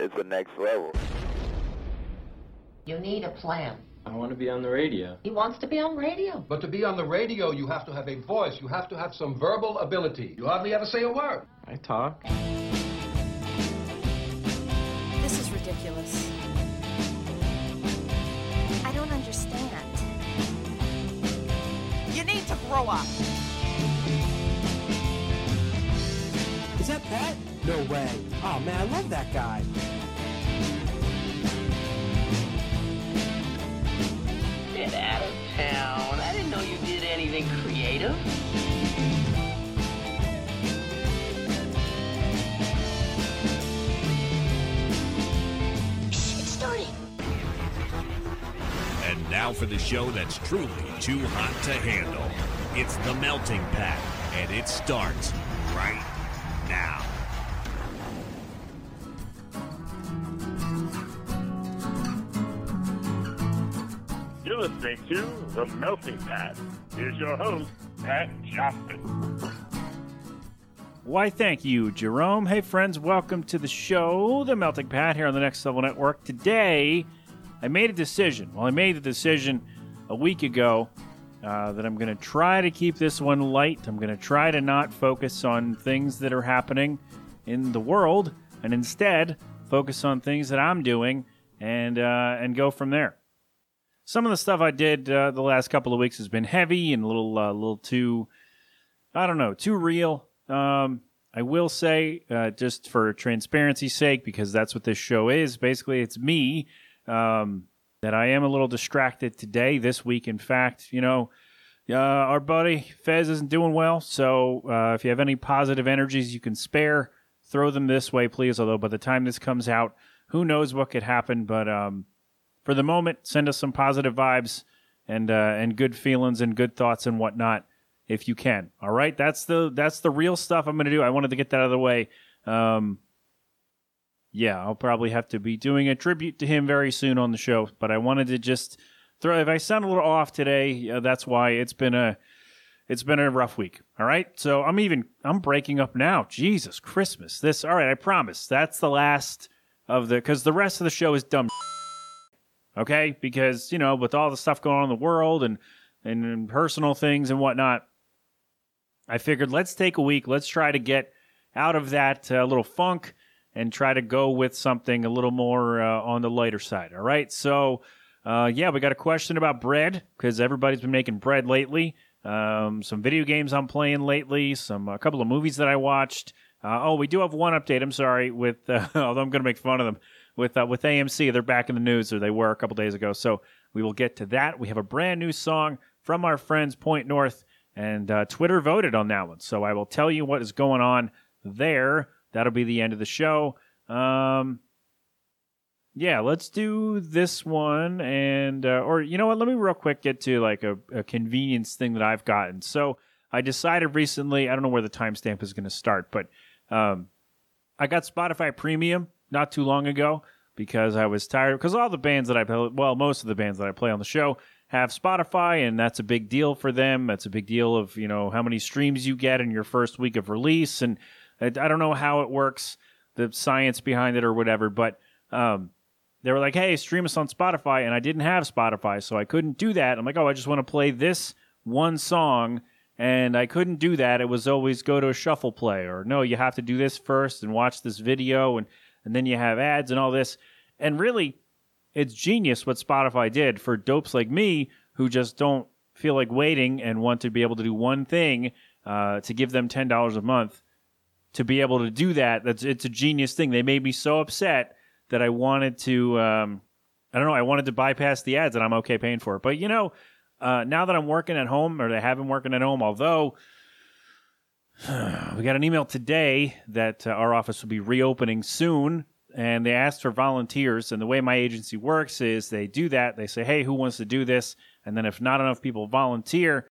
it's the next level. You need a plan. I want to be on the radio. He wants to be on radio. But to be on the radio, you have to have a voice. You have to have some verbal ability. You hardly ever say a word. I talk. This is ridiculous. I don't understand. You need to grow up. Is that Pat? No way. Oh man, I love that guy. Get out of town. I didn't know you did anything creative. It's starting. And now for the show that's truly too hot to handle. It's the Melting Pat, and it starts right Listening to The Melting Pat. Here's your host, Pat Johnson. Why, thank you, Jerome. Hey, friends, welcome to the show, The Melting Pat, here on the Next Level Network. Today, I made a decision. Well, I made the decision a week ago uh, that I'm going to try to keep this one light. I'm going to try to not focus on things that are happening in the world, and instead focus on things that I'm doing and uh, and go from there. Some of the stuff I did uh, the last couple of weeks has been heavy and a little uh, little too, I don't know, too real. Um, I will say, uh, just for transparency's sake, because that's what this show is. Basically, it's me. Um, that I am a little distracted today, this week. In fact, you know, uh, our buddy Fez isn't doing well. So uh, if you have any positive energies you can spare, throw them this way, please. Although by the time this comes out, who knows what could happen? But um, for the moment, send us some positive vibes and uh, and good feelings and good thoughts and whatnot if you can. All right, that's the that's the real stuff I'm going to do. I wanted to get that out of the way. Um, yeah, I'll probably have to be doing a tribute to him very soon on the show. But I wanted to just throw. If I sound a little off today, uh, that's why it's been a it's been a rough week. All right, so I'm even I'm breaking up now. Jesus Christmas! This all right? I promise. That's the last of the because the rest of the show is dumb. Okay, because you know with all the stuff going on in the world and and personal things and whatnot, I figured let's take a week. Let's try to get out of that uh, little funk and try to go with something a little more uh, on the lighter side. All right. So, uh, yeah, we got a question about bread because everybody's been making bread lately. Um, some video games I'm playing lately, some a couple of movies that I watched. Uh, oh, we do have one update. I'm sorry, with uh, although I'm going to make fun of them with uh, with AMC. They're back in the news, or they were a couple days ago. So we will get to that. We have a brand new song from our friends Point North, and uh, Twitter voted on that one. So I will tell you what is going on there that'll be the end of the show. Um, yeah, let's do this one, and uh, or you know what? Let me real quick get to like a, a convenience thing that I've gotten. So I decided recently. I don't know where the timestamp is going to start, but um, I got Spotify Premium not too long ago because I was tired. Because all the bands that I play, well, most of the bands that I play on the show have Spotify, and that's a big deal for them. That's a big deal of you know how many streams you get in your first week of release and I, don't know how it works, the science behind it or whatever, but um, they were like, "Hey, stream us on Spotify," and I didn't have Spotify, so I couldn't do that. I'm like, "Oh, I just want to play this one song." And I couldn't do that. It was always go to a shuffle play, or no, you have to do this first and watch this video, and, and then you have ads and all this. And really, it's genius what Spotify did for dopes like me who just don't feel like waiting and want to be able to do one thing uh, to give them $10 a month to be able to do that. That's it's a genius thing. They made me so upset that I wanted to. Um, I don't know. I wanted to bypass the ads, and I'm okay paying for it. But you know, uh, now that I'm working at home, or they have been working at home, although we got an email today that uh, our office will be reopening soon, and they asked for volunteers. And the way my agency works is they do that. They say, "Hey, who wants to do this?" And then if not enough people volunteer,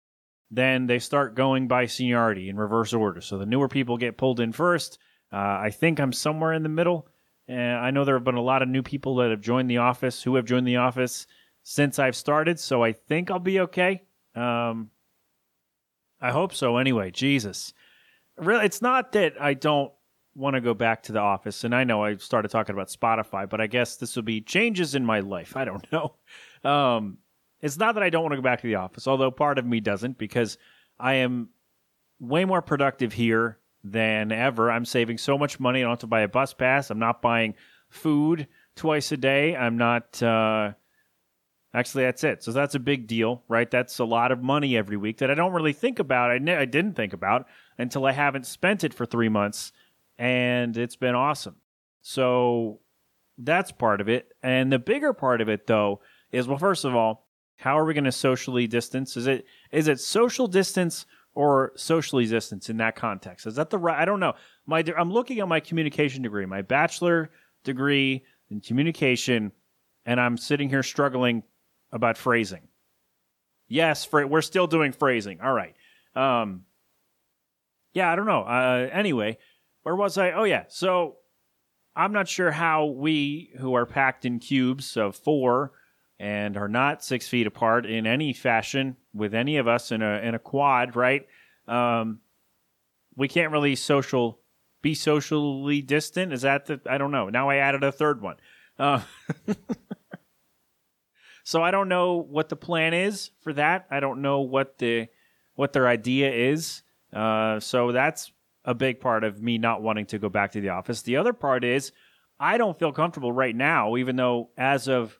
then they start going by seniority in reverse order. So the newer people get pulled in first. Uh, I think I'm somewhere in the middle. And I know there have been a lot of new people that have joined the office, who have joined the office since I've started. So I think I'll be okay. Um, I hope so. Anyway, Jesus, really, it's not that I don't want to go back to the office, and I know I started talking about Spotify, but I guess this will be changes in my life. I don't know. Um, it's not that I don't want to go back to the office, although part of me doesn't, because I am way more productive here than ever. I'm saving so much money. I don't have to buy a bus pass. I'm not buying food twice a day. I'm not. Uh, actually, that's it. So that's a big deal, right? That's a lot of money every week that I don't really think about. I, ne- I didn't think about until I haven't spent it for three months, and it's been awesome. So that's part of it. And the bigger part of it, though, is well, first of all, how are we going to socially distance? Is it is it social distance or socially distance in that context? Is that the right? I don't know. My I'm looking at my communication degree, my bachelor degree in communication, and I'm sitting here struggling about phrasing. Yes, fra- we're still doing phrasing. All right. Um, yeah, I don't know. Uh, anyway, where was I? Oh yeah. So I'm not sure how we, who are packed in cubes of four and are not six feet apart in any fashion with any of us in a in a quad, right? Um, we can't really social be socially distant. Is that the? I don't know. Now I added a third one. Uh, so I don't know what the plan is for that. I don't know what the what their idea is. Uh, so that's a big part of me not wanting to go back to the office. The other part is I don't feel comfortable right now, even though as of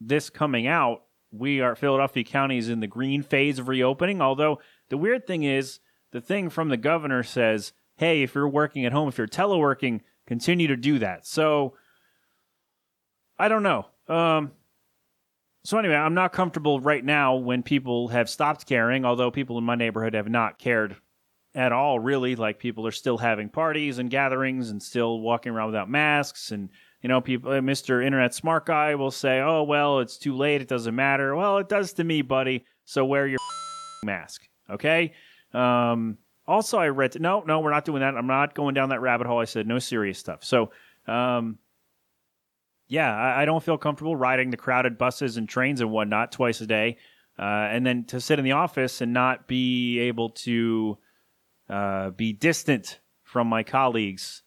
this coming out, we are Philadelphia County is in the green phase of reopening. Although the weird thing is, the thing from the governor says, "Hey, if you're working at home, if you're teleworking, continue to do that." So I don't know. Um, so anyway, I'm not comfortable right now when people have stopped caring. Although people in my neighborhood have not cared at all, really. Like people are still having parties and gatherings and still walking around without masks and you know, people, uh, Mr. Internet Smart Guy will say, "Oh, well, it's too late. It doesn't matter." Well, it does to me, buddy. So wear your mask, okay? Um, also, I read. No, no, we're not doing that. I'm not going down that rabbit hole. I said no serious stuff. So, um, yeah, I, I don't feel comfortable riding the crowded buses and trains and whatnot twice a day, uh, and then to sit in the office and not be able to uh, be distant from my colleagues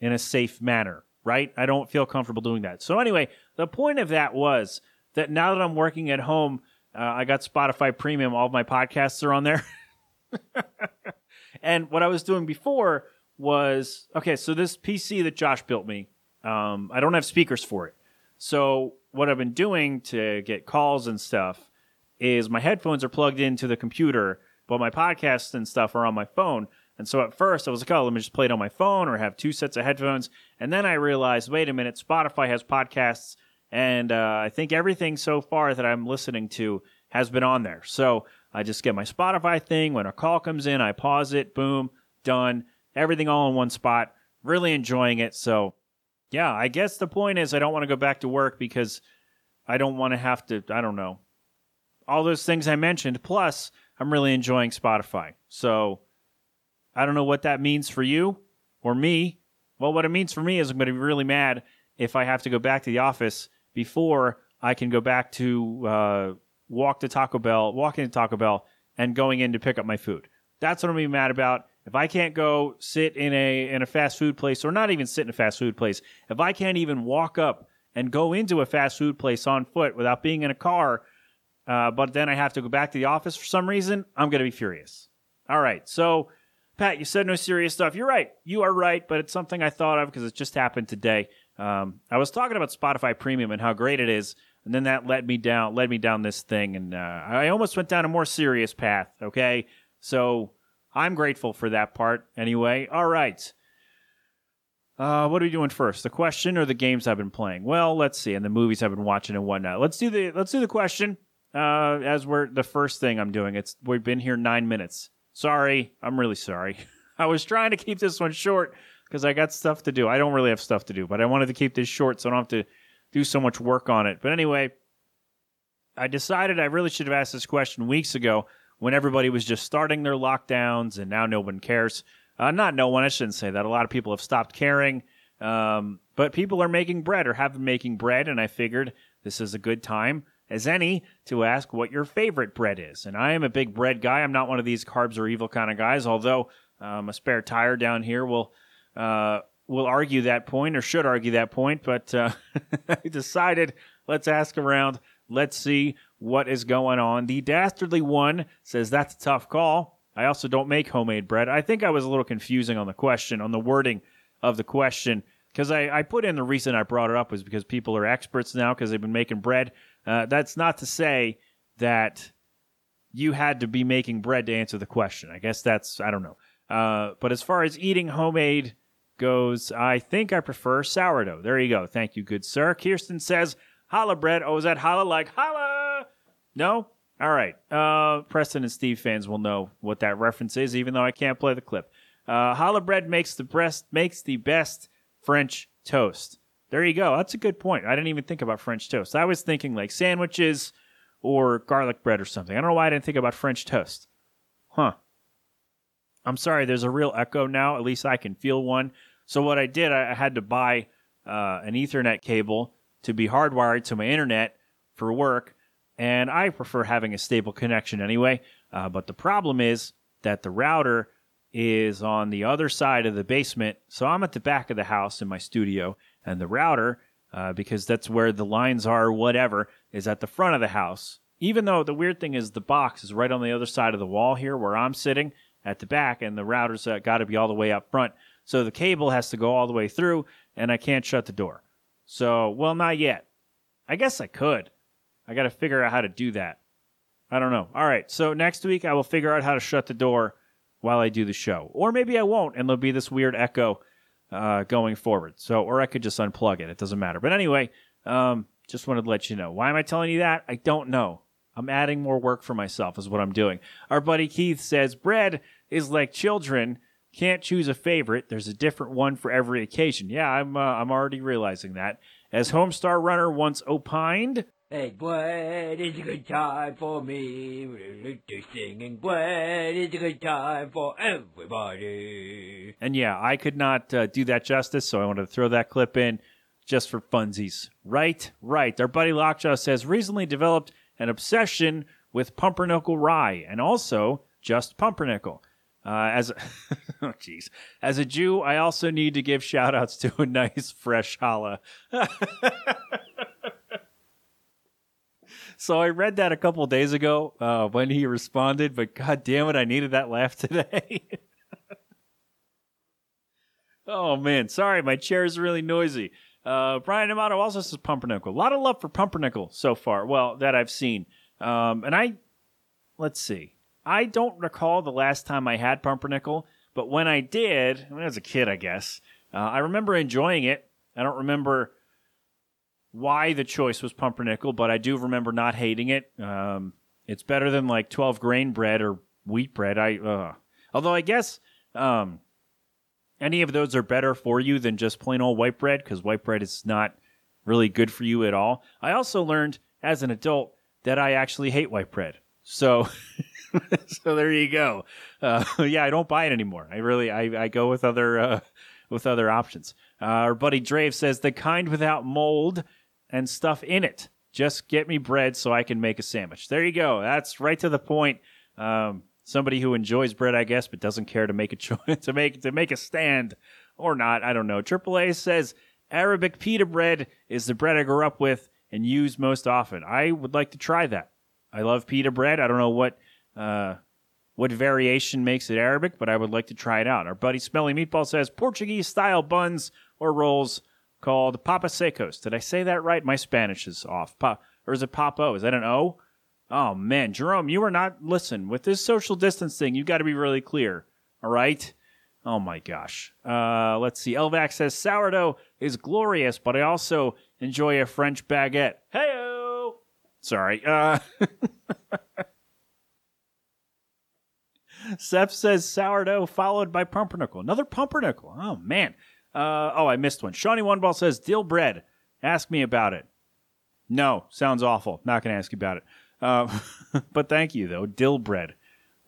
in a safe manner right? I don't feel comfortable doing that. So anyway, the point of that was that now that I'm working at home, uh, I got Spotify Premium. All of my podcasts are on there. and what I was doing before was okay. So this PC that Josh built me, um, I don't have speakers for it. So what I've been doing to get calls and stuff is my headphones are plugged into the computer, but my podcasts and stuff are on my phone. And so at first I was like, oh, let me just play it on my phone or have two sets of headphones. And then I realized, wait a minute, Spotify has podcasts, and uh, I think everything so far that I'm listening to has been on there. So I just get my Spotify thing. When a call comes in, I pause it, boom, done. Everything all in one spot. Really enjoying it. So yeah, I guess the point is I don't want to go back to work because I don't want to have to, I don't know, all those things I mentioned. Plus, I'm really enjoying Spotify. So I don't know what that means for you or me. Well, what it means for me is I'm going to be really mad if I have to go back to the office before I can go back to uh, walk to Taco Bell, walking to Taco Bell, and going in to pick up my food. That's what I'm going to be mad about. If I can't go sit in a in a fast food place, or not even sit in a fast food place, if I can't even walk up and go into a fast food place on foot without being in a car, uh, but then I have to go back to the office for some reason, I'm going to be furious. All right, so Pat, you said no serious stuff. You're right. You are right, but it's something I thought of because it just happened today. Um, I was talking about Spotify Premium and how great it is, and then that led me down, led me down this thing, and uh, I almost went down a more serious path. Okay, so I'm grateful for that part. Anyway, all right. Uh, what are we doing first? The question or the games I've been playing? Well, let's see, and the movies I've been watching and whatnot. Let's do the let's do the question. Uh, as we're the first thing I'm doing. It's we've been here nine minutes. Sorry, I'm really sorry. I was trying to keep this one short because I got stuff to do. I don't really have stuff to do, but I wanted to keep this short so I don't have to do so much work on it. But anyway, I decided I really should have asked this question weeks ago when everybody was just starting their lockdowns and now no one cares. Uh, not no one, I shouldn't say that. A lot of people have stopped caring. Um, but people are making bread or have been making bread, and I figured this is a good time as any to ask what your favorite bread is. And I am a big bread guy. I'm not one of these carbs are evil kind of guys, although um, a spare tire down here will uh, will argue that point or should argue that point, but uh, I decided let's ask around. Let's see what is going on. The Dastardly One says that's a tough call. I also don't make homemade bread. I think I was a little confusing on the question, on the wording of the question, because I, I put in the reason I brought it up was because people are experts now because they've been making bread. Uh, that's not to say that you had to be making bread to answer the question. I guess that's, I don't know. Uh, but as far as eating homemade goes, I think I prefer sourdough. There you go. Thank you, good sir. Kirsten says, holla bread. Oh, is that holla like holla? No? All right. Uh, Preston and Steve fans will know what that reference is, even though I can't play the clip. Uh, Holla bread makes the best makes the best French toast. There you go. That's a good point. I didn't even think about French toast. I was thinking like sandwiches or garlic bread or something. I don't know why I didn't think about French toast. Huh. I'm sorry. There's a real echo now. At least I can feel one. So what I did, I had to buy uh, an Ethernet cable to be hardwired to my internet for work and I prefer having a stable connection anyway. Uh, but the problem is that the router is on the other side of the basement. So I'm at the back of the house in my studio, and the router, uh, because that's where the lines are, whatever, is at the front of the house. Even though the weird thing is the box is right on the other side of the wall here where I'm sitting at the back, and the router's uh, got to be all the way up front. So the cable has to go all the way through, and I can't shut the door. So, well, not yet. I guess I could. I got to figure out how to do that. I don't know. All right. So next week I will figure out how to shut the door while I do the show, or maybe I won't, and there'll be this weird echo uh, going forward. So, or I could just unplug it. It doesn't matter. But anyway, um, just wanted to let you know. Why am I telling you that? I don't know. I'm adding more work for myself, is what I'm doing. Our buddy Keith says bread is like children. Can't choose a favorite. There's a different one for every occasion. Yeah, I'm uh, I'm already realizing that. As Homestar Runner once opined, Hey, bread is a good time for me. To singing bread is a good time for everybody. And yeah, I could not uh, do that justice, so I wanted to throw that clip in just for funsies. Right, right. Our buddy Lockjaw says recently developed an obsession with pumpernickel rye and also just pumpernickel. Uh, as oh jeez, as a Jew, I also need to give shout outs to a nice fresh challah. So I read that a couple days ago uh, when he responded, but god damn it, I needed that laugh today. oh man, sorry, my chair is really noisy. Uh, Brian Amato also says pumpernickel. A lot of love for pumpernickel so far. Well, that I've seen. Um, and I, let's see, I don't recall the last time I had pumpernickel, but when I did, when I was a kid, I guess, uh, I remember enjoying it. I don't remember why the choice was pumpernickel, but I do remember not hating it. Um, it's better than like 12 grain bread or wheat bread. I uh. although I guess um, any of those are better for you than just plain old white bread because white bread is not really good for you at all. I also learned as an adult that I actually hate white bread. So so there you go. Uh, yeah, I don't buy it anymore. I really I, I go with other uh, with other options. Uh, our buddy Drave says the kind without mold and stuff in it. Just get me bread so I can make a sandwich. There you go. That's right to the point. Um, somebody who enjoys bread, I guess, but doesn't care to make a choice to make to make a stand or not. I don't know. AAA says Arabic pita bread is the bread I grew up with and use most often. I would like to try that. I love pita bread. I don't know what uh, what variation makes it Arabic, but I would like to try it out. Our buddy Smelly Meatball says Portuguese style buns or rolls called Papa Secos. Did I say that right? My Spanish is off. Pa- or is it Papo? Is that an O? Oh man, Jerome, you are not. Listen, with this social distance thing, you got to be really clear. All right. Oh my gosh. Uh, let's see. Elvac says sourdough is glorious, but I also enjoy a French baguette. Heyo. Sorry. Uh, Seth says sourdough followed by pumpernickel. Another pumpernickel. Oh man. Uh, oh, I missed one. Shawnee One Ball says dill bread. Ask me about it. No, sounds awful. Not to ask you about it. Uh, but thank you though. Dill bread.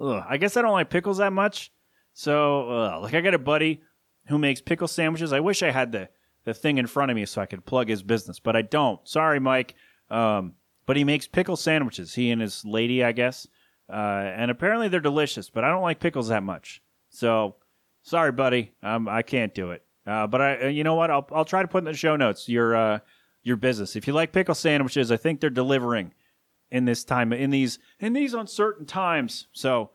Ugh, I guess I don't like pickles that much. So, like, I got a buddy who makes pickle sandwiches. I wish I had the the thing in front of me so I could plug his business, but I don't. Sorry, Mike. Um, but he makes pickle sandwiches. He and his lady, I guess. Uh, and apparently they're delicious, but I don't like pickles that much. So Sorry, buddy. Um, I can't do it. Uh, but I, uh, you know what? I'll I'll try to put in the show notes your uh your business. If you like pickle sandwiches, I think they're delivering in this time in these in these uncertain times. So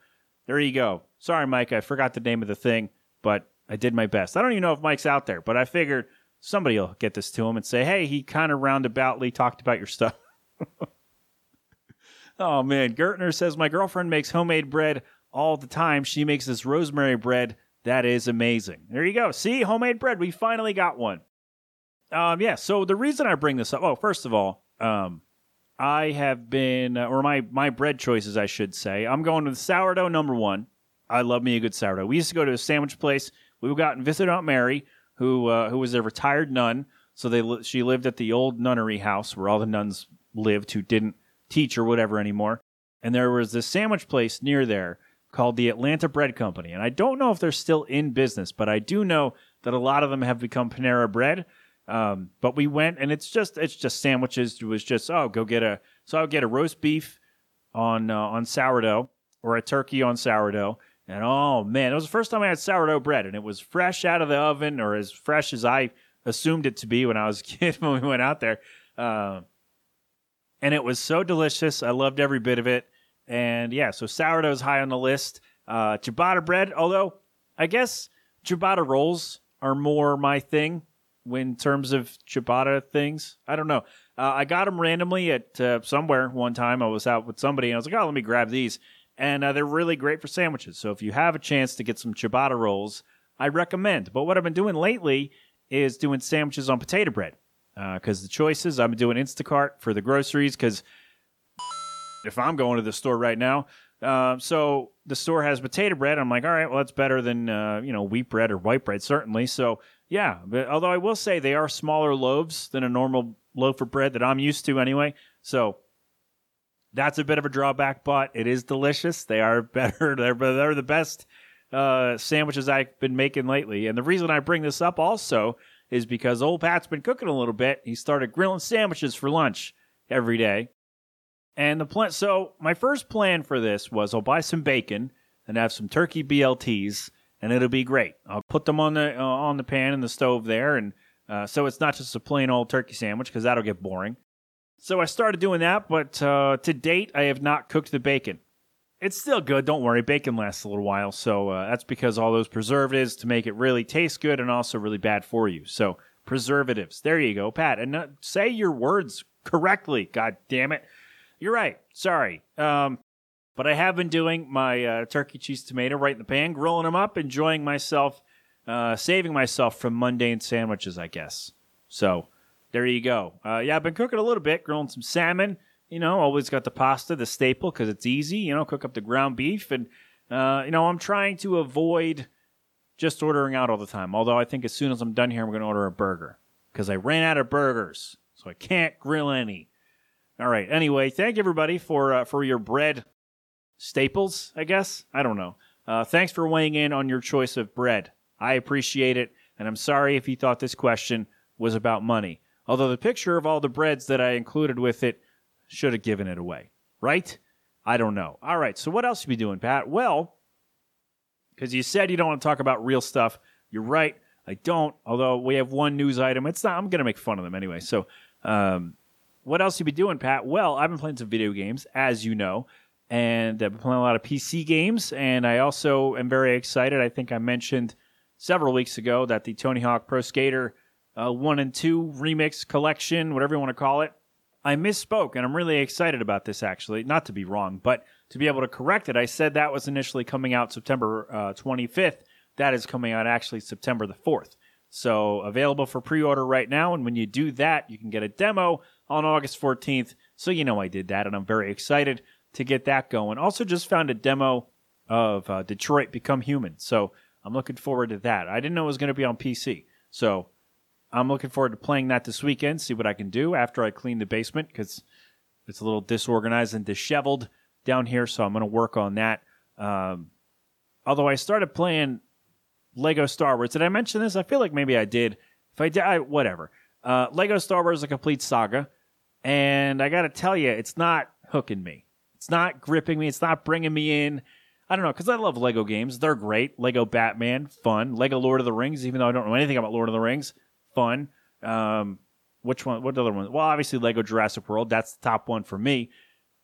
there you go. Sorry, Mike. I forgot the name of the thing, but I did my best. I don't even know if Mike's out there, but I figured somebody will get this to him and say, "Hey, he kind of roundaboutly talked about your stuff." oh man, Gertner says my girlfriend makes homemade bread all the time. She makes this rosemary bread that is amazing. There you go. See, homemade bread. We finally got one. Um, yeah. So the reason I bring this up, oh, first of all, um, I have been, uh, or my my bread choices, I should say. I'm going with sourdough number one. I love me a good sourdough. We used to go to a sandwich place. We would go out and visit Aunt Mary, who uh, who was a retired nun. So they she lived at the old nunnery house where all the nuns lived who didn't teach or whatever anymore. And there was this sandwich place near there called the Atlanta Bread Company. And I don't know if they're still in business, but I do know that a lot of them have become Panera Bread. Um, but we went and it's just it's just sandwiches. It was just oh go get a so I would get a roast beef on uh, on sourdough or a turkey on sourdough. And oh man, it was the first time I had sourdough bread, and it was fresh out of the oven, or as fresh as I assumed it to be when I was a kid when we went out there. Uh, and it was so delicious. I loved every bit of it. And yeah, so sourdough is high on the list. Uh, ciabatta bread, although I guess ciabatta rolls are more my thing in terms of ciabatta things. I don't know. Uh, I got them randomly at uh, somewhere one time. I was out with somebody and I was like, oh, let me grab these. And uh, they're really great for sandwiches. So if you have a chance to get some ciabatta rolls, I recommend. But what I've been doing lately is doing sandwiches on potato bread. Because the choices, I'm doing Instacart for the groceries because if I'm going to the store right now. Uh, so the store has potato bread. I'm like, all right, well, that's better than uh, you know wheat bread or white bread, certainly. So yeah, but although I will say they are smaller loaves than a normal loaf of bread that I'm used to anyway. So that's a bit of a drawback, but it is delicious. They are better. They're, they're the best uh, sandwiches I've been making lately. And the reason I bring this up also is because old Pat's been cooking a little bit. He started grilling sandwiches for lunch every day. And the plan, so my first plan for this was I'll buy some bacon and have some turkey BLTs, and it'll be great. I'll put them on the uh, on the pan in the stove there, and uh, so it's not just a plain old turkey sandwich because that'll get boring. So I started doing that, but uh, to date I have not cooked the bacon. It's still good. Don't worry, bacon lasts a little while. So uh, that's because all those preservatives to make it really taste good and also really bad for you. So preservatives. There you go, Pat. And uh, say your words correctly. God damn it. You're right. Sorry. Um, but I have been doing my uh, turkey cheese tomato right in the pan, grilling them up, enjoying myself, uh, saving myself from mundane sandwiches, I guess. So there you go. Uh, yeah, I've been cooking a little bit, grilling some salmon. You know, always got the pasta, the staple, because it's easy. You know, cook up the ground beef, and uh, you know, I'm trying to avoid just ordering out all the time. Although I think as soon as I'm done here, I'm going to order a burger because I ran out of burgers, so I can't grill any. All right. Anyway, thank everybody for uh, for your bread staples. I guess I don't know. Uh, thanks for weighing in on your choice of bread. I appreciate it, and I'm sorry if you thought this question was about money. Although the picture of all the breads that I included with it should have given it away, right? I don't know. All right. So what else you be doing, Pat? Well, because you said you don't want to talk about real stuff. You're right. I don't. Although we have one news item. It's not. I'm to make fun of them anyway. So. Um, what else you been doing, Pat? Well, I've been playing some video games, as you know, and I've been playing a lot of PC games. And I also am very excited. I think I mentioned several weeks ago that the Tony Hawk Pro Skater uh, 1 and 2 remix collection, whatever you want to call it, I misspoke, and I'm really excited about this actually. Not to be wrong, but to be able to correct it, I said that was initially coming out September uh, 25th. That is coming out actually September the 4th. So available for pre order right now. And when you do that, you can get a demo on August 14th. So you know I did that, and I'm very excited to get that going. Also, just found a demo of uh, Detroit Become Human. So I'm looking forward to that. I didn't know it was going to be on PC. So I'm looking forward to playing that this weekend, see what I can do after I clean the basement because it's a little disorganized and disheveled down here. So I'm going to work on that. Um, although I started playing Lego Star Wars. Did I mention this? I feel like maybe I did. If I did, I, whatever. Uh, Lego Star Wars is a complete saga. And I got to tell you, it's not hooking me. It's not gripping me. It's not bringing me in. I don't know, because I love Lego games. They're great. Lego Batman, fun. Lego Lord of the Rings, even though I don't know anything about Lord of the Rings, fun. Um, which one? What other one? Well, obviously Lego Jurassic World. That's the top one for me.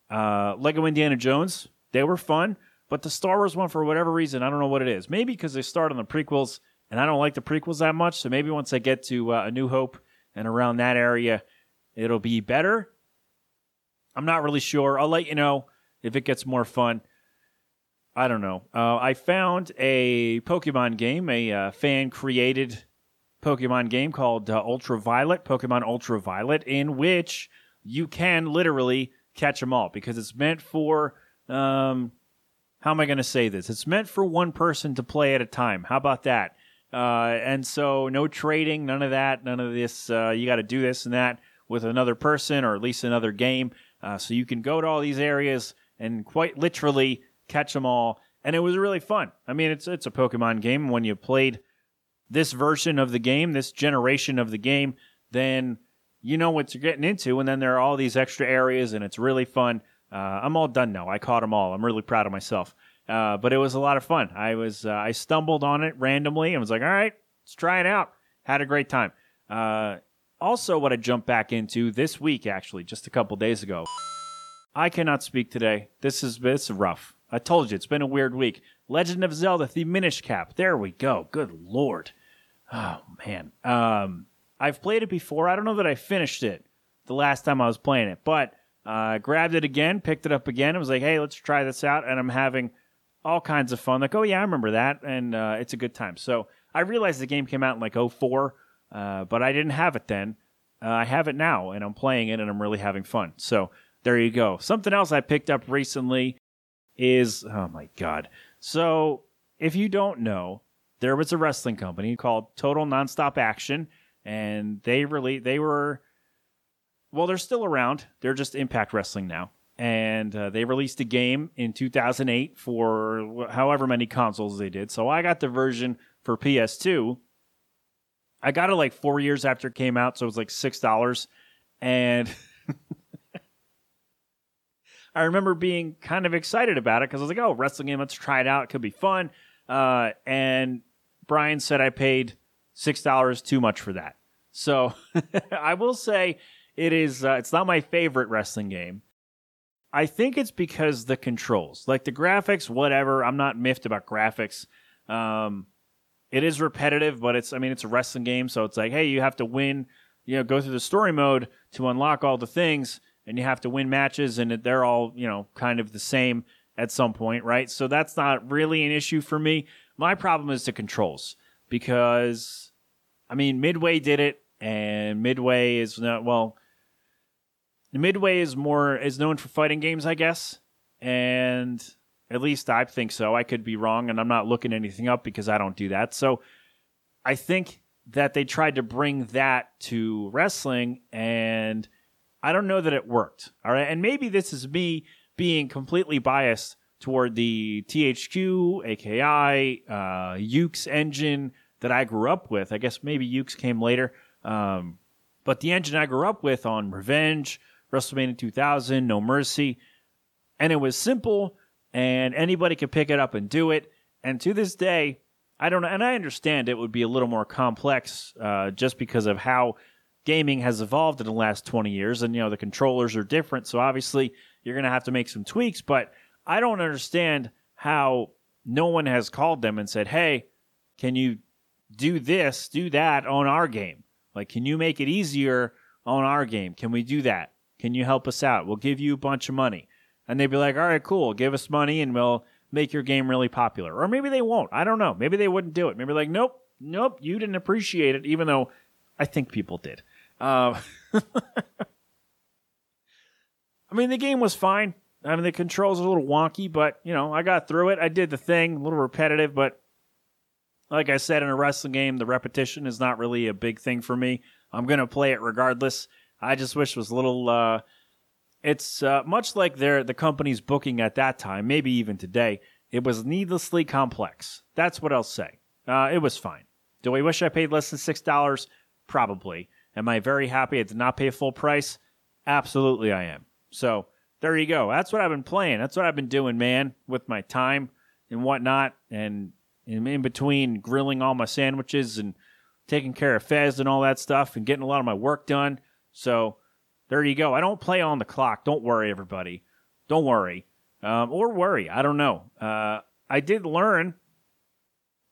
Uh, Lego Indiana Jones. They were fun, but the Star Wars one, for whatever reason, I don't know what it is. Maybe because they start on the prequels, and I don't like the prequels that much. So maybe once I get to uh, A New Hope and around that area, it'll be better. I'm not really sure. I'll let you know if it gets more fun. I don't know. Uh, I found a Pokemon game, a uh, fan created Pokemon game called uh, Ultraviolet, Pokemon Ultraviolet, in which you can literally catch them all because it's meant for. Um, how am I going to say this? It's meant for one person to play at a time. How about that? Uh, and so, no trading, none of that, none of this. Uh, you got to do this and that with another person or at least another game. Uh, so you can go to all these areas and quite literally catch them all. And it was really fun. I mean, it's it's a Pokemon game. When you played this version of the game, this generation of the game, then you know what you're getting into. And then there are all these extra areas, and it's really fun. Uh, I'm all done now. I caught them all. I'm really proud of myself. Uh, but it was a lot of fun. I was uh, I stumbled on it randomly and was like, all right, let's try it out. Had a great time. Uh, also, what I jumped back into this week, actually, just a couple days ago. I cannot speak today. This is this is rough. I told you it's been a weird week. Legend of Zelda: The Minish Cap. There we go. Good lord. Oh man. Um, I've played it before. I don't know that I finished it the last time I was playing it, but I uh, grabbed it again, picked it up again, and was like, "Hey, let's try this out." And I'm having all kinds of fun. Like, oh yeah, I remember that, and uh, it's a good time. So I realized the game came out in like 04, uh, but I didn't have it then. Uh, I have it now, and I'm playing it, and I'm really having fun. So there you go. Something else I picked up recently is oh my god. So if you don't know, there was a wrestling company called Total Nonstop Action, and they really they were well, they're still around. They're just Impact Wrestling now, and uh, they released a game in 2008 for however many consoles they did. So I got the version for PS2. I got it like four years after it came out, so it was like six dollars, and I remember being kind of excited about it because I was like, "Oh, wrestling game, let's try it out. It could be fun." Uh, and Brian said I paid six dollars too much for that. So I will say it is. Uh, it's not my favorite wrestling game. I think it's because the controls, like the graphics, whatever. I'm not miffed about graphics. Um, it is repetitive, but it's. I mean, it's a wrestling game, so it's like, hey, you have to win. You know, go through the story mode to unlock all the things and you have to win matches, and they're all you know kind of the same at some point, right? So that's not really an issue for me. My problem is the controls because, I mean, Midway did it, and Midway is not well. Midway is more is known for fighting games, I guess, and at least I think so. I could be wrong, and I'm not looking anything up because I don't do that. So I think that they tried to bring that to wrestling, and I don't know that it worked. All right. And maybe this is me being completely biased toward the THQ, AKI, uh, Yuke's engine that I grew up with. I guess maybe Yuke's came later. Um, but the engine I grew up with on Revenge, WrestleMania 2000, No Mercy, and it was simple and anybody could pick it up and do it. And to this day, I don't know, and I understand it would be a little more complex uh, just because of how gaming has evolved in the last 20 years and you know the controllers are different so obviously you're going to have to make some tweaks but i don't understand how no one has called them and said hey can you do this do that on our game? Like can you make it easier on our game? Can we do that? Can you help us out? We'll give you a bunch of money. And they'd be like all right cool give us money and we'll make your game really popular. Or maybe they won't i don't know maybe they wouldn't do it. Maybe like nope nope you didn't appreciate it even though i think people did uh, I mean, the game was fine. I mean, the controls are a little wonky, but you know, I got through it. I did the thing, a little repetitive, but like I said in a wrestling game, the repetition is not really a big thing for me. I'm gonna play it regardless. I just wish it was a little. Uh, it's uh, much like their the company's booking at that time, maybe even today. It was needlessly complex. That's what I'll say. Uh, it was fine. Do I wish I paid less than six dollars? Probably. Am I very happy I did not pay full price? Absolutely, I am. So there you go. That's what I've been playing. That's what I've been doing, man, with my time. and whatnot, and in, between grilling all my sandwiches and taking care of Fez and all that stuff, and getting a lot of my work done. So there you go. I don't play on the clock. Don't worry, everybody. Don't worry. Um, or worry. I don't know. Uh, I did learn,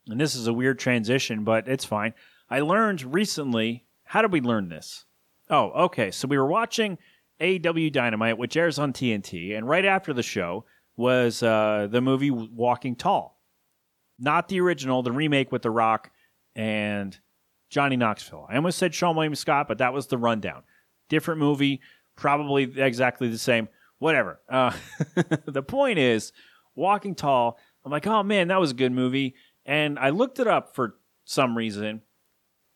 and this is a weird transition, but it's fine. I learned recently. How did we learn this? Oh, okay. So we were watching AEW Dynamite, which airs on TNT, and right after the show was uh, the movie Walking Tall. Not the original, the remake with The Rock and Johnny Knoxville. I almost said Seann William Scott, but that was the rundown. Different movie, probably exactly the same. Whatever. Uh, the point is, Walking Tall, I'm like, oh man, that was a good movie. And I looked it up for some reason.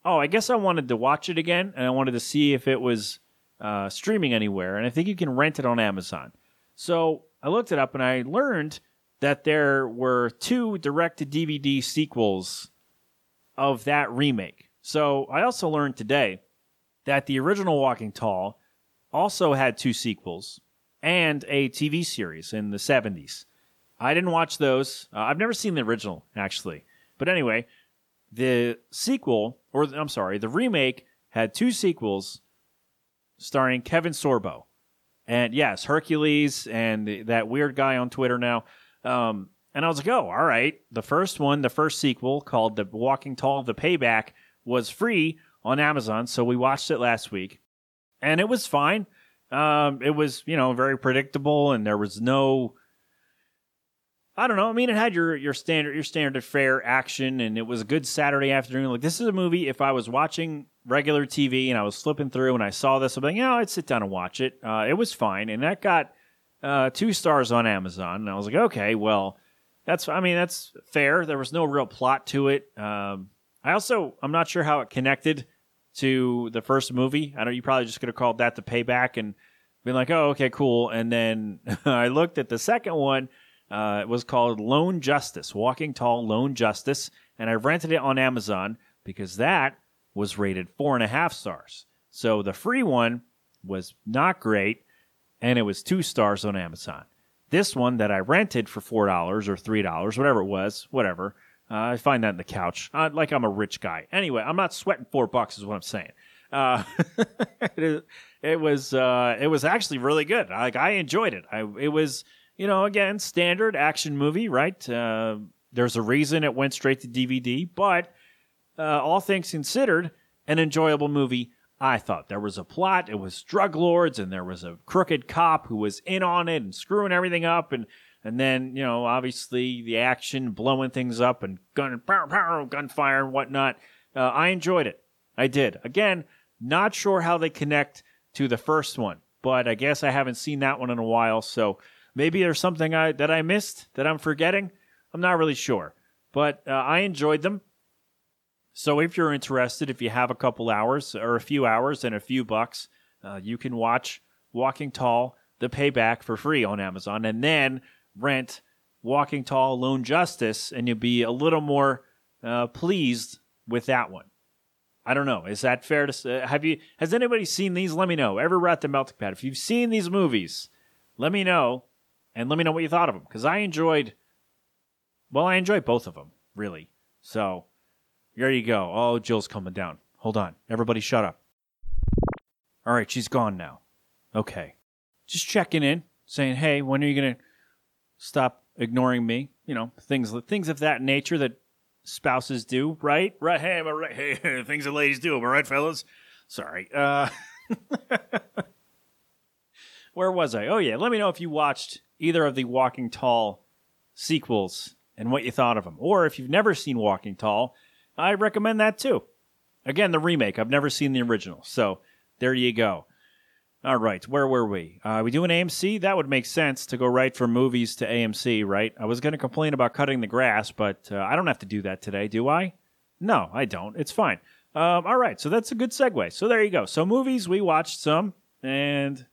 Oh, I guess I wanted to watch it again, and I wanted to see if it was uh, streaming anywhere. And I think you can rent it on Amazon. So I looked it up, and I learned that there were two direct to DVD sequels of that remake. So I also learned today that the original Walking Tall also had two sequels and a TV series in the 70s. I didn't watch those. Uh, I've never seen the original, actually. But anyway, the sequel, or I'm sorry, the remake had two sequels starring Kevin Sorbo. And yes, Hercules and that weird guy on Twitter now. Um, and I was like, oh, all right. The first one, the first sequel called The Walking Tall, The Payback, was free on Amazon. So we watched it last week. And it was fine. Um, it was, you know, very predictable and there was no I don't know. I mean, it had your your standard your standard fare action, and it was a good Saturday afternoon. Like this is a movie. If I was watching regular TV and I was flipping through and I saw this, be like, yeah, I'd sit down and watch it. Uh, it was fine, and that got uh, two stars on Amazon. And I was like, okay, well, that's I mean that's fair. There was no real plot to it. Um, I also I'm not sure how it connected to the first movie. I know you probably just could have called that the payback and been like, oh, okay, cool. And then I looked at the second one uh, it was called Lone Justice, Walking Tall Lone Justice, and I rented it on Amazon because that was rated four and a half stars. So the free one was not great, and it was two stars on Amazon. This one that I rented for four dollars or three dollars, whatever it was, whatever. Uh, I find that in the couch, uh, like I'm a rich guy. Anyway, I'm not sweating four bucks, is what I'm saying. Uh, it, it, was uh, it was actually really good. Like I enjoyed it. I it was you know, again, standard action movie, right? Uh, there's a reason it went straight to DVD, but uh, all things considered, an enjoyable movie. I thought there was a plot. It was drug lords, and there was a crooked cop who was in on it and screwing everything up, and and then you know, obviously the action, blowing things up, and gun, pow, pow, gunfire and whatnot. Uh, I enjoyed it. I did. Again, not sure how they connect to the first one, but I guess I haven't seen that one in a while, so Maybe there's something I that I missed that I'm forgetting. I'm not really sure, but uh, I enjoyed them. So if you're interested, if you have a couple hours or a few hours and a few bucks, uh, you can watch Walking Tall: The Payback for free on Amazon, and then rent Walking Tall: Lone Justice, and you'll be a little more uh, pleased with that one. I don't know. Is that fair to say? Have you? Has anybody seen these? Let me know. Ever at the Melting Pat? If you've seen these movies, let me know and let me know what you thought of them because I enjoyed. Well, I enjoyed both of them really. So there you go. Oh, Jill's coming down. Hold on, everybody, shut up. All right, she's gone now. Okay, just checking in, saying, "Hey, when are you gonna stop ignoring me?" You know, things things of that nature that spouses do, right? Right? Hey, right? Hey, things that ladies do. Am I right, fellas? Sorry. Uh, where was I? Oh yeah, let me know if you watched either of the Walking Tall sequels and what you thought of them. Or if you've never seen Walking Tall, I recommend that too. Again, the remake. I've never seen the original. So there you go. All right, where were we? Uh, we doing AMC? That would make sense to go right from movies to AMC, right? I was going to complain about cutting the grass, but uh, I don't have to do that today, do I? No, I don't. It's fine. Um, all right, so that's a good segue. So there you go. So movies, we watched some, and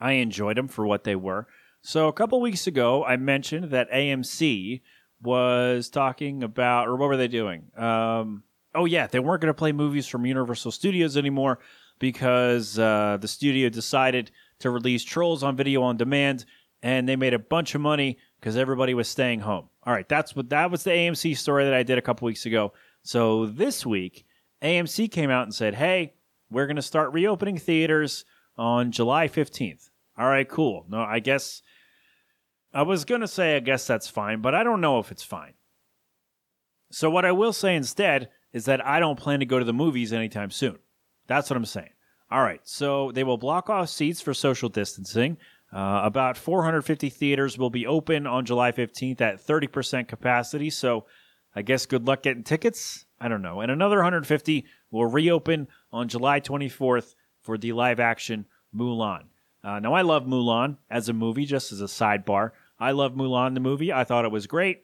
I enjoyed them for what they were. So a couple weeks ago, I mentioned that AMC was talking about, or what were they doing? Um, oh yeah, they weren't going to play movies from Universal Studios anymore because uh, the studio decided to release Trolls on video on demand, and they made a bunch of money because everybody was staying home. All right, that's what that was the AMC story that I did a couple weeks ago. So this week, AMC came out and said, "Hey, we're going to start reopening theaters on July 15th." All right, cool. No, I guess I was going to say I guess that's fine, but I don't know if it's fine. So what I will say instead is that I don't plan to go to the movies anytime soon. That's what I'm saying. All right, so they will block off seats for social distancing. Uh, about 450 theaters will be open on July 15th at 30% capacity. So I guess good luck getting tickets. I don't know. And another 150 will reopen on July 24th for the live action Mulan. Uh, now, I love Mulan as a movie, just as a sidebar. I love Mulan, the movie. I thought it was great.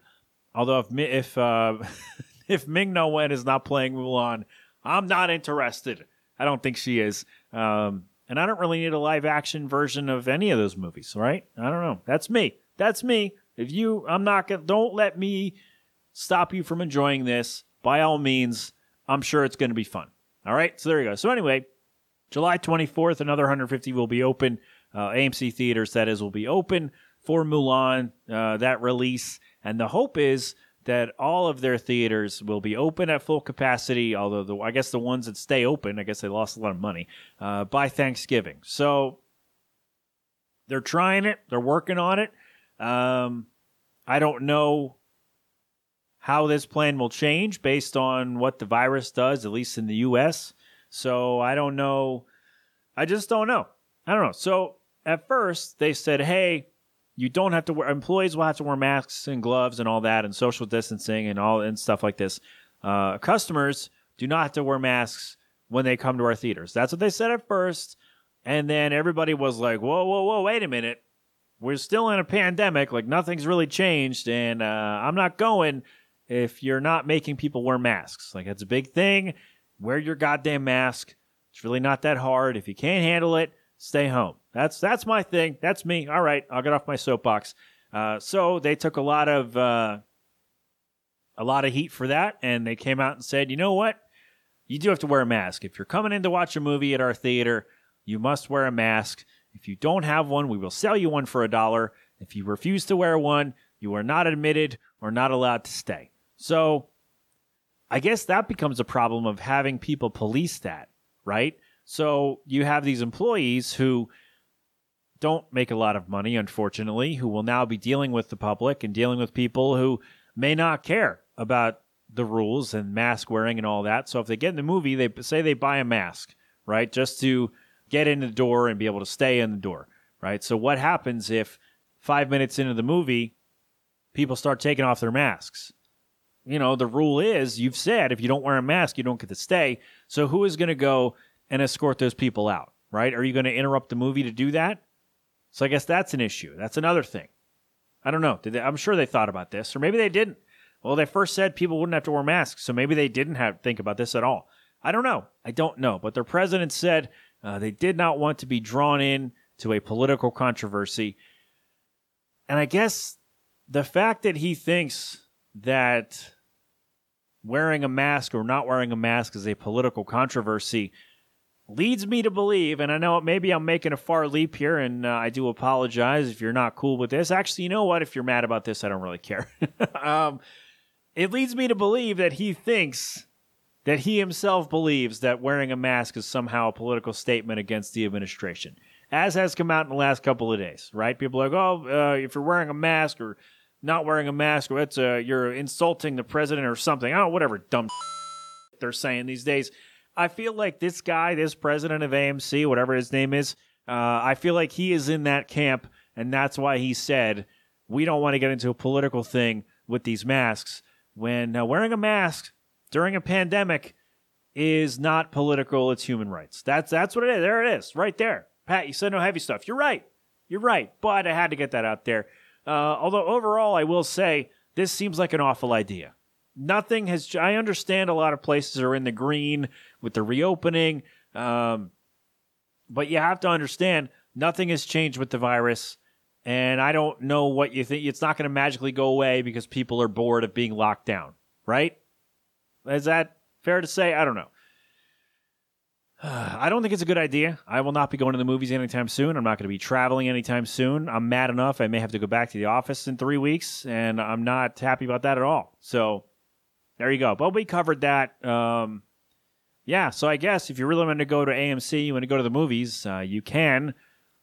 Although, if, if, uh, if Ming Na Wen is not playing Mulan, I'm not interested. I don't think she is. Um, and I don't really need a live action version of any of those movies, right? I don't know. That's me. That's me. If you, I'm not gonna, don't let me stop you from enjoying this. By all means, I'm sure it's going to be fun. All right. So there you go. So anyway, July 24th, another 150 will be open. Uh, AMC theaters, that is, will be open for Mulan, uh, that release. And the hope is that all of their theaters will be open at full capacity, although the, I guess the ones that stay open, I guess they lost a lot of money, uh, by Thanksgiving. So they're trying it, they're working on it. Um, I don't know how this plan will change based on what the virus does, at least in the US. So I don't know. I just don't know. I don't know. So at first they said, hey, you don't have to wear employees will have to wear masks and gloves and all that and social distancing and all and stuff like this. Uh, customers do not have to wear masks when they come to our theaters. That's what they said at first. And then everybody was like, whoa, whoa, whoa, wait a minute. We're still in a pandemic. Like nothing's really changed. And uh, I'm not going if you're not making people wear masks. Like, it's a big thing. Wear your goddamn mask. It's really not that hard. If you can't handle it, stay home. That's that's my thing. That's me. All right, I'll get off my soapbox. Uh, so they took a lot of uh, a lot of heat for that, and they came out and said, you know what? You do have to wear a mask. If you're coming in to watch a movie at our theater, you must wear a mask. If you don't have one, we will sell you one for a dollar. If you refuse to wear one, you are not admitted or not allowed to stay. So I guess that becomes a problem of having people police that, right? So you have these employees who don't make a lot of money, unfortunately, who will now be dealing with the public and dealing with people who may not care about the rules and mask wearing and all that. So if they get in the movie, they say they buy a mask, right? Just to get in the door and be able to stay in the door, right? So what happens if five minutes into the movie, people start taking off their masks? You know, the rule is you've said if you don't wear a mask, you don't get to stay. So who is going to go and escort those people out, right? Are you going to interrupt the movie to do that? So I guess that's an issue. That's another thing. I don't know. They, I'm sure they thought about this, or maybe they didn't. Well, they first said people wouldn't have to wear masks, so maybe they didn't have think about this at all. I don't know. I don't know. But their president said uh, they did not want to be drawn in to a political controversy. And I guess the fact that he thinks that wearing a mask or not wearing a mask is a political controversy leads me to believe, and I know maybe I'm making a far leap here, and uh, I do apologize if you're not cool with this. Actually, you know what? If you're mad about this, I don't really care. um, it leads me to believe that he thinks that he himself believes that wearing a mask is somehow a political statement against the administration, as has come out in the last couple of days, right? People are like, oh, uh, if you're wearing a mask or not wearing a mask, or it's uh, you're insulting the president or something. I don't know, whatever dumb they're saying these days. I feel like this guy, this president of AMC, whatever his name is, uh, I feel like he is in that camp, and that's why he said we don't want to get into a political thing with these masks. When uh, wearing a mask during a pandemic is not political; it's human rights. That's that's what it is. There it is, right there. Pat, you said no heavy stuff. You're right. You're right. But I had to get that out there. Uh, although overall, I will say this seems like an awful idea nothing has. I understand a lot of places are in the green with the reopening, um, but you have to understand nothing has changed with the virus. And I don't know what you think. It's not going to magically go away because people are bored of being locked down, right? Is that fair to say? I don't know. I don't think it's a good idea. I will not be going to the movies anytime soon. I'm not going to be traveling anytime soon. I'm mad enough. I may have to go back to the office in three weeks, and I'm not happy about that at all. So there you go. But we covered that. Um, yeah, so I guess if you really want to go to AMC, you want to go to the movies, uh, you can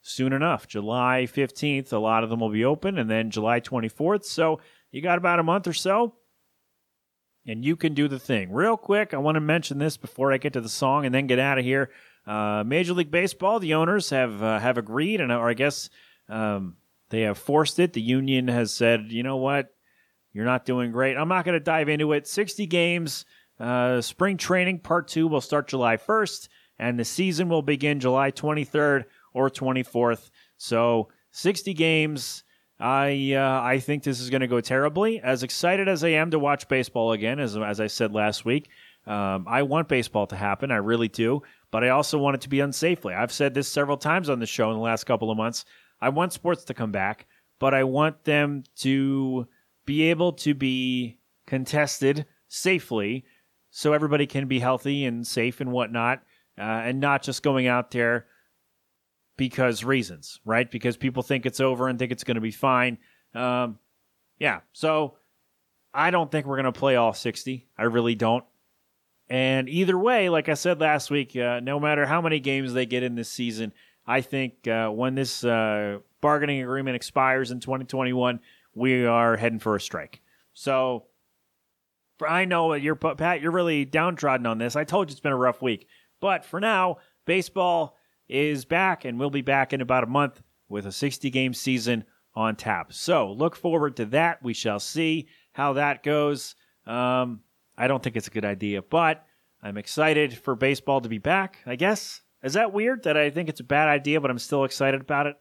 soon enough. July 15th, a lot of them will be open, and then July 24th. So you got about a month or so, and you can do the thing. Real quick, I want to mention this before I get to the song and then get out of here. Uh, Major League Baseball, the owners have uh, have agreed, and or I guess um, they have forced it. The union has said, you know what, you're not doing great. I'm not going to dive into it. 60 games. Uh, spring training part two will start July 1st, and the season will begin July 23rd or 24th. So 60 games. I uh, I think this is going to go terribly. As excited as I am to watch baseball again, as as I said last week, um, I want baseball to happen. I really do, but I also want it to be unsafely. I've said this several times on the show in the last couple of months. I want sports to come back, but I want them to be able to be contested safely, so everybody can be healthy and safe and whatnot, uh, and not just going out there because reasons, right? Because people think it's over and think it's going to be fine. Um, yeah, so I don't think we're going to play all 60. I really don't. And either way, like I said last week, uh, no matter how many games they get in this season, I think uh, when this uh, bargaining agreement expires in 2021, we are heading for a strike. So I know you're Pat, you're really downtrodden on this. I told you it's been a rough week, but for now, baseball is back and we'll be back in about a month with a 60 game season on tap. So look forward to that. We shall see how that goes. Um, I don't think it's a good idea, but I'm excited for baseball to be back, I guess. Is that weird that I think it's a bad idea, but I'm still excited about it?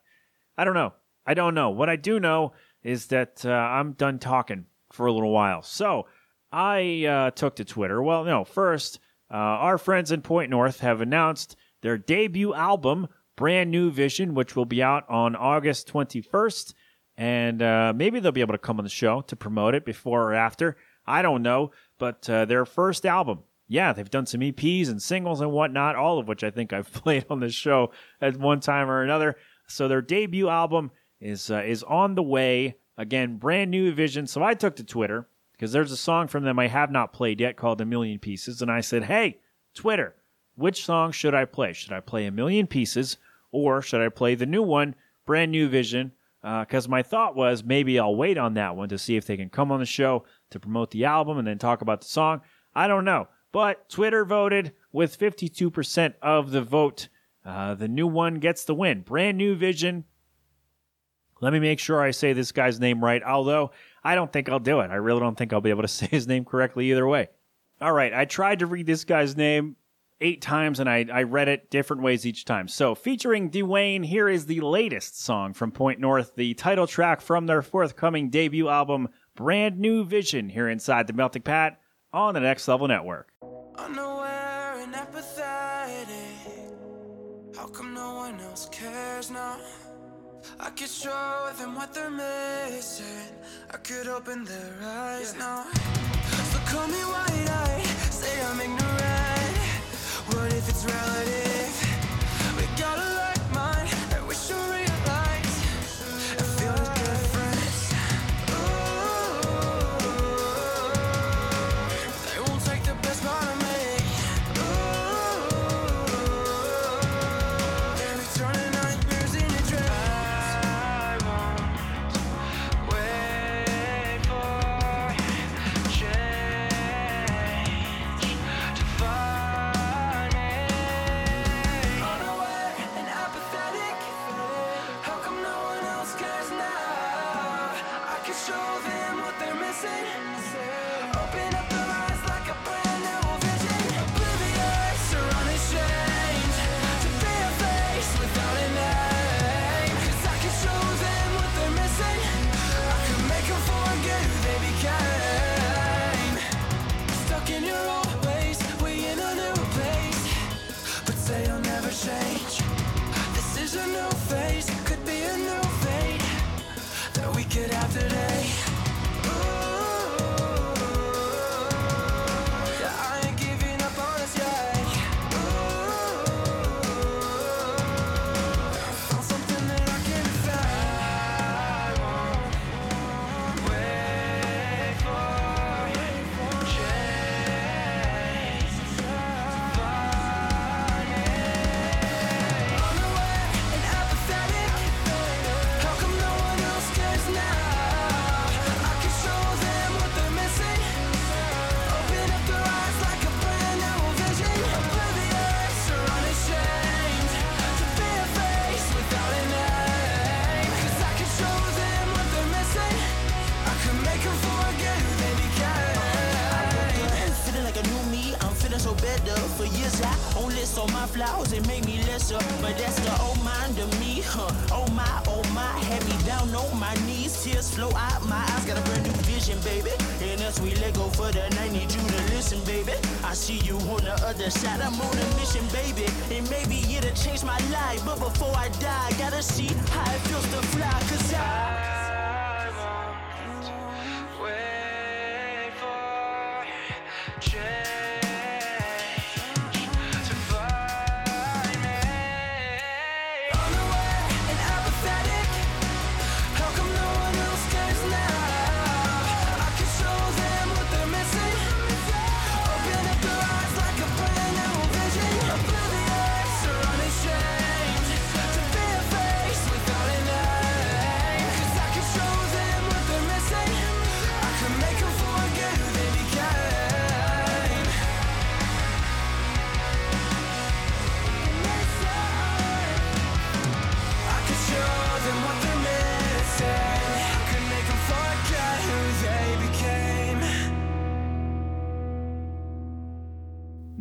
I don't know. I don't know. What I do know is that uh, I'm done talking for a little while. So I uh, took to Twitter. Well, no, first, uh, our friends in Point North have announced their debut album, Brand New Vision, which will be out on August 21st. And uh, maybe they'll be able to come on the show to promote it before or after. I don't know. But uh, their first album, yeah, they've done some EPs and singles and whatnot, all of which I think I've played on this show at one time or another. So their debut album is uh, is on the way. Again, brand new vision. So I took to Twitter because there's a song from them I have not played yet called A Million Pieces, and I said, "Hey, Twitter, which song should I play? Should I play A Million Pieces or should I play the new one, Brand New Vision?" Because uh, my thought was maybe I'll wait on that one to see if they can come on the show to promote the album and then talk about the song. I don't know. But Twitter voted with 52% of the vote. Uh, the new one gets the win. Brand new vision. Let me make sure I say this guy's name right, although I don't think I'll do it. I really don't think I'll be able to say his name correctly either way. All right, I tried to read this guy's name eight times and I, I read it different ways each time. So, featuring Dwayne, here is the latest song from Point North, the title track from their forthcoming debut album, Brand New Vision, here inside the Melting Pat on the Next Level Network. Unaware and apathetic. How come no one else cares now? I could show them what they're missing. I could open their eyes now. So call me wide eyed, say I'm ignorant. It's relative?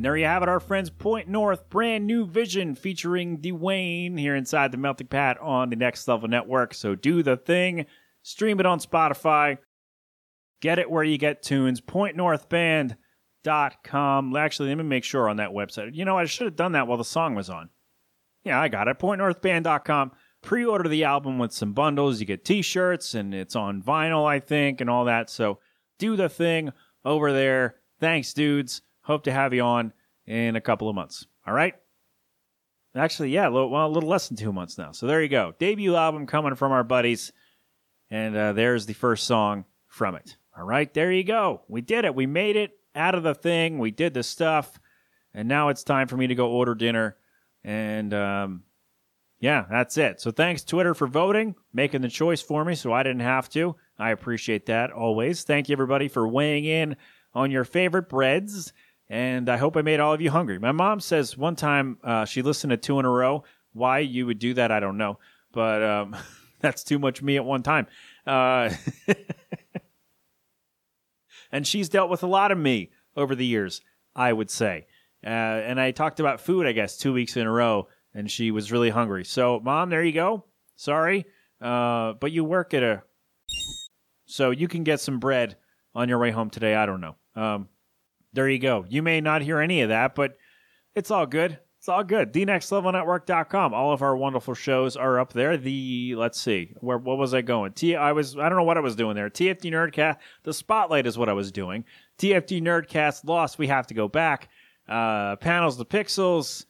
There you have it, our friends. Point North, brand new vision featuring Dwayne here inside the Melting Pat on the Next Level Network. So do the thing, stream it on Spotify, get it where you get tunes. PointNorthBand.com. Actually, let me make sure on that website. You know, I should have done that while the song was on. Yeah, I got it. PointNorthBand.com. Pre order the album with some bundles. You get t shirts, and it's on vinyl, I think, and all that. So do the thing over there. Thanks, dudes. Hope to have you on in a couple of months. All right? Actually, yeah, a little, well, a little less than two months now. So there you go. Debut album coming from our buddies. And uh, there's the first song from it. All right, there you go. We did it. We made it out of the thing. We did the stuff. And now it's time for me to go order dinner. And um, yeah, that's it. So thanks, Twitter, for voting, making the choice for me so I didn't have to. I appreciate that always. Thank you, everybody, for weighing in on your favorite breads. And I hope I made all of you hungry. My mom says one time uh, she listened to two in a row. Why you would do that, I don't know. But um, that's too much me at one time. Uh, and she's dealt with a lot of me over the years, I would say. Uh, and I talked about food, I guess, two weeks in a row, and she was really hungry. So, mom, there you go. Sorry, uh, but you work at a, so you can get some bread on your way home today. I don't know. Um, there you go. You may not hear any of that, but it's all good. It's all good. TheNextLevelNetwork.com. All of our wonderful shows are up there. The let's see, where what was I going? T I was I don't know what I was doing there. TFD Nerdcast. The spotlight is what I was doing. TFD Nerdcast lost. We have to go back. Uh, panels the pixels.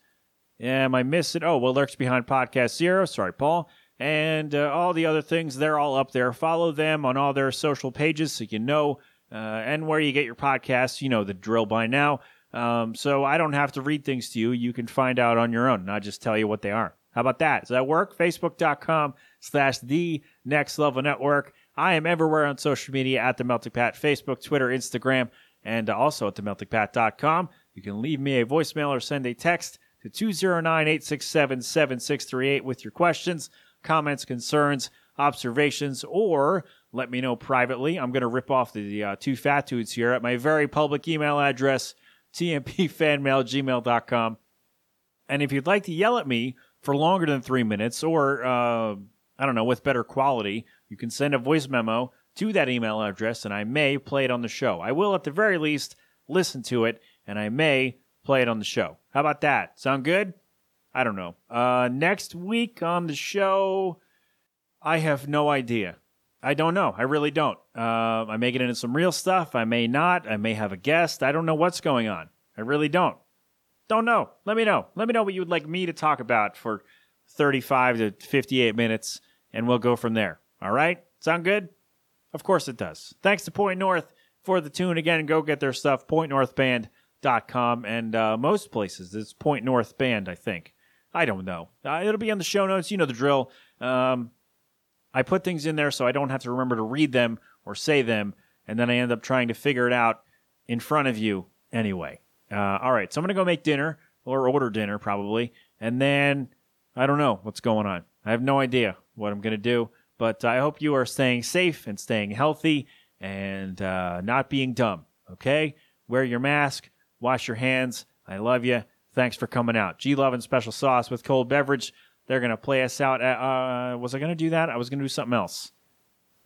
Am I missing? Oh, well, lurks behind podcast zero. Sorry, Paul. And uh, all the other things, they're all up there. Follow them on all their social pages so you know uh, and where you get your podcasts. You know the drill by now. Um, so I don't have to read things to you. You can find out on your own, I'll just tell you what they are. How about that? Does that work? Facebook.com slash the next level network. I am everywhere on social media at the Melting Pat, Facebook, Twitter, Instagram, and also at themeltingpat.com. You can leave me a voicemail or send a text to 209-867-7638 with your questions, comments, concerns, observations, or let me know privately. I'm going to rip off the uh, two fat dudes here at my very public email address, tmpfanmail@gmail.com. And if you'd like to yell at me for longer than three minutes, or uh, I don't know, with better quality, you can send a voice memo to that email address, and I may play it on the show. I will, at the very least, listen to it, and I may play it on the show. How about that? Sound good? I don't know. Uh, next week on the show, I have no idea. I don't know. I really don't. Uh, I may get into some real stuff. I may not. I may have a guest. I don't know what's going on. I really don't. Don't know. Let me know. Let me know what you would like me to talk about for 35 to 58 minutes, and we'll go from there. All right? Sound good? Of course it does. Thanks to Point North for the tune. Again, go get their stuff, pointnorthband.com, and uh, most places. It's Point North Band, I think. I don't know. Uh, it'll be on the show notes. You know the drill. Um, I put things in there so I don't have to remember to read them or say them, and then I end up trying to figure it out in front of you anyway. Uh, all right, so I'm going to go make dinner or order dinner probably, and then I don't know what's going on. I have no idea what I'm going to do, but I hope you are staying safe and staying healthy and uh, not being dumb, okay? Wear your mask, Wash your hands. I love you. Thanks for coming out. G Love and Special Sauce with cold beverage. They're to play us out. At, uh, was I to do that? I was to do something else.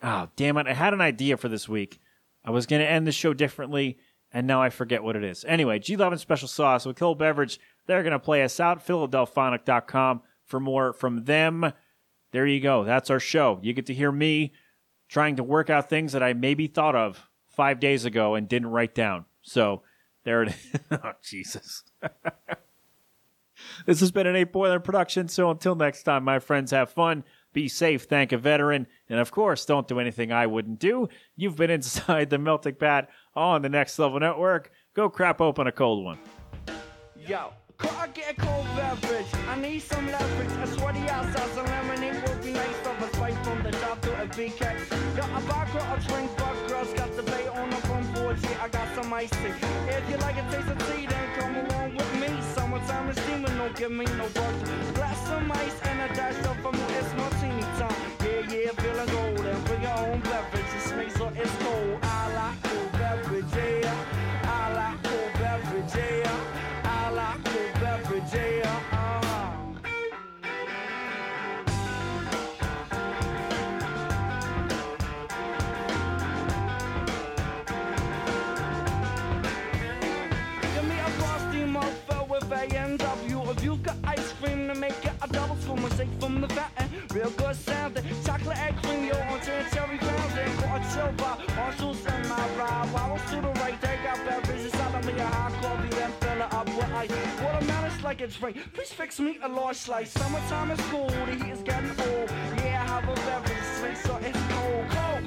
Oh, damn it. I had an idea for this week. I was to end the show differently, and now I forget what it is. Anyway, G Love and Special Sauce with cold beverage. They're to play us out. Philadelphonic.com for more from them. There you go. That's our show. You get to hear me trying to work out things that I maybe thought of five days ago and didn't write down. So there it is. oh, Jesus. this has been an 8 Boiler production. So until next time, my friends, have fun. Be safe, thank a veteran, and of course, don't do anything I wouldn't do. You've been inside the Melting Pat on the Next Level Network. Go crap open a cold one. Yo, I get a cold beverage? I need some leverage. A sweaty outside, some lemonade would be nice. Of a spice from the top to a BK. Got a vodka, a drink, but girls got the bay on the front porch. Yeah, I got some ice tea. If you like a taste of tea, give me no bugs. Glass some ice and a dash of from like a drink. Please fix me a large slice. Summertime is cool, the heat is getting old. Yeah, I have a beverage, sweet, so it's cold. Cold,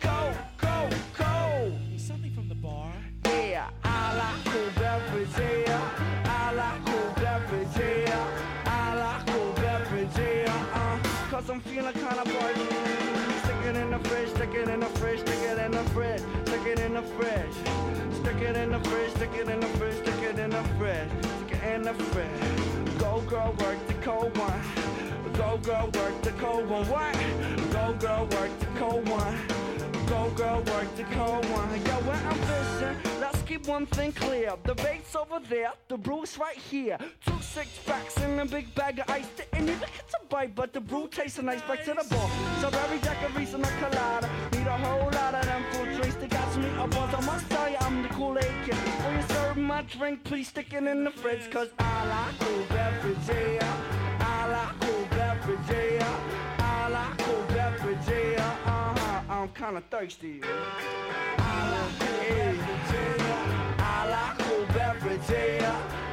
cold, cold, cold. Something from the bar. Yeah, I like cool beverage, yeah. I like cool beverage, yeah. I like cool beverage, yeah. Uh, cause I'm feeling kinda buzzing. Stick it in the fridge, stick it in the fridge, stick it in the fridge, stick it in the fridge. Stick it in the fridge, stick it in the fridge, stick it in the fridge, in the. Go girl, work the cold one. Go girl, work the cold one. What? Go girl, work the cold one. Go girl, work the cold one. Yo, when I'm fishing, keep one thing clear. The bait's over there, the brew's right here. Two six packs and a big bag of ice. Didn't even get to bite, but the brew tastes nice. Back to the bar. Strawberry daiquiris and a colada. Need a whole lot of them fruit drinks. They got me up on. I must tell you, I'm the Kool-Aid kid. When you serve my drink, please stick it in the fridge. Cause I like cool beverage, yeah. I like cool beverage, yeah. I like cool beverage, yeah. Uh-huh. I'm kinda thirsty. I like cool yeah.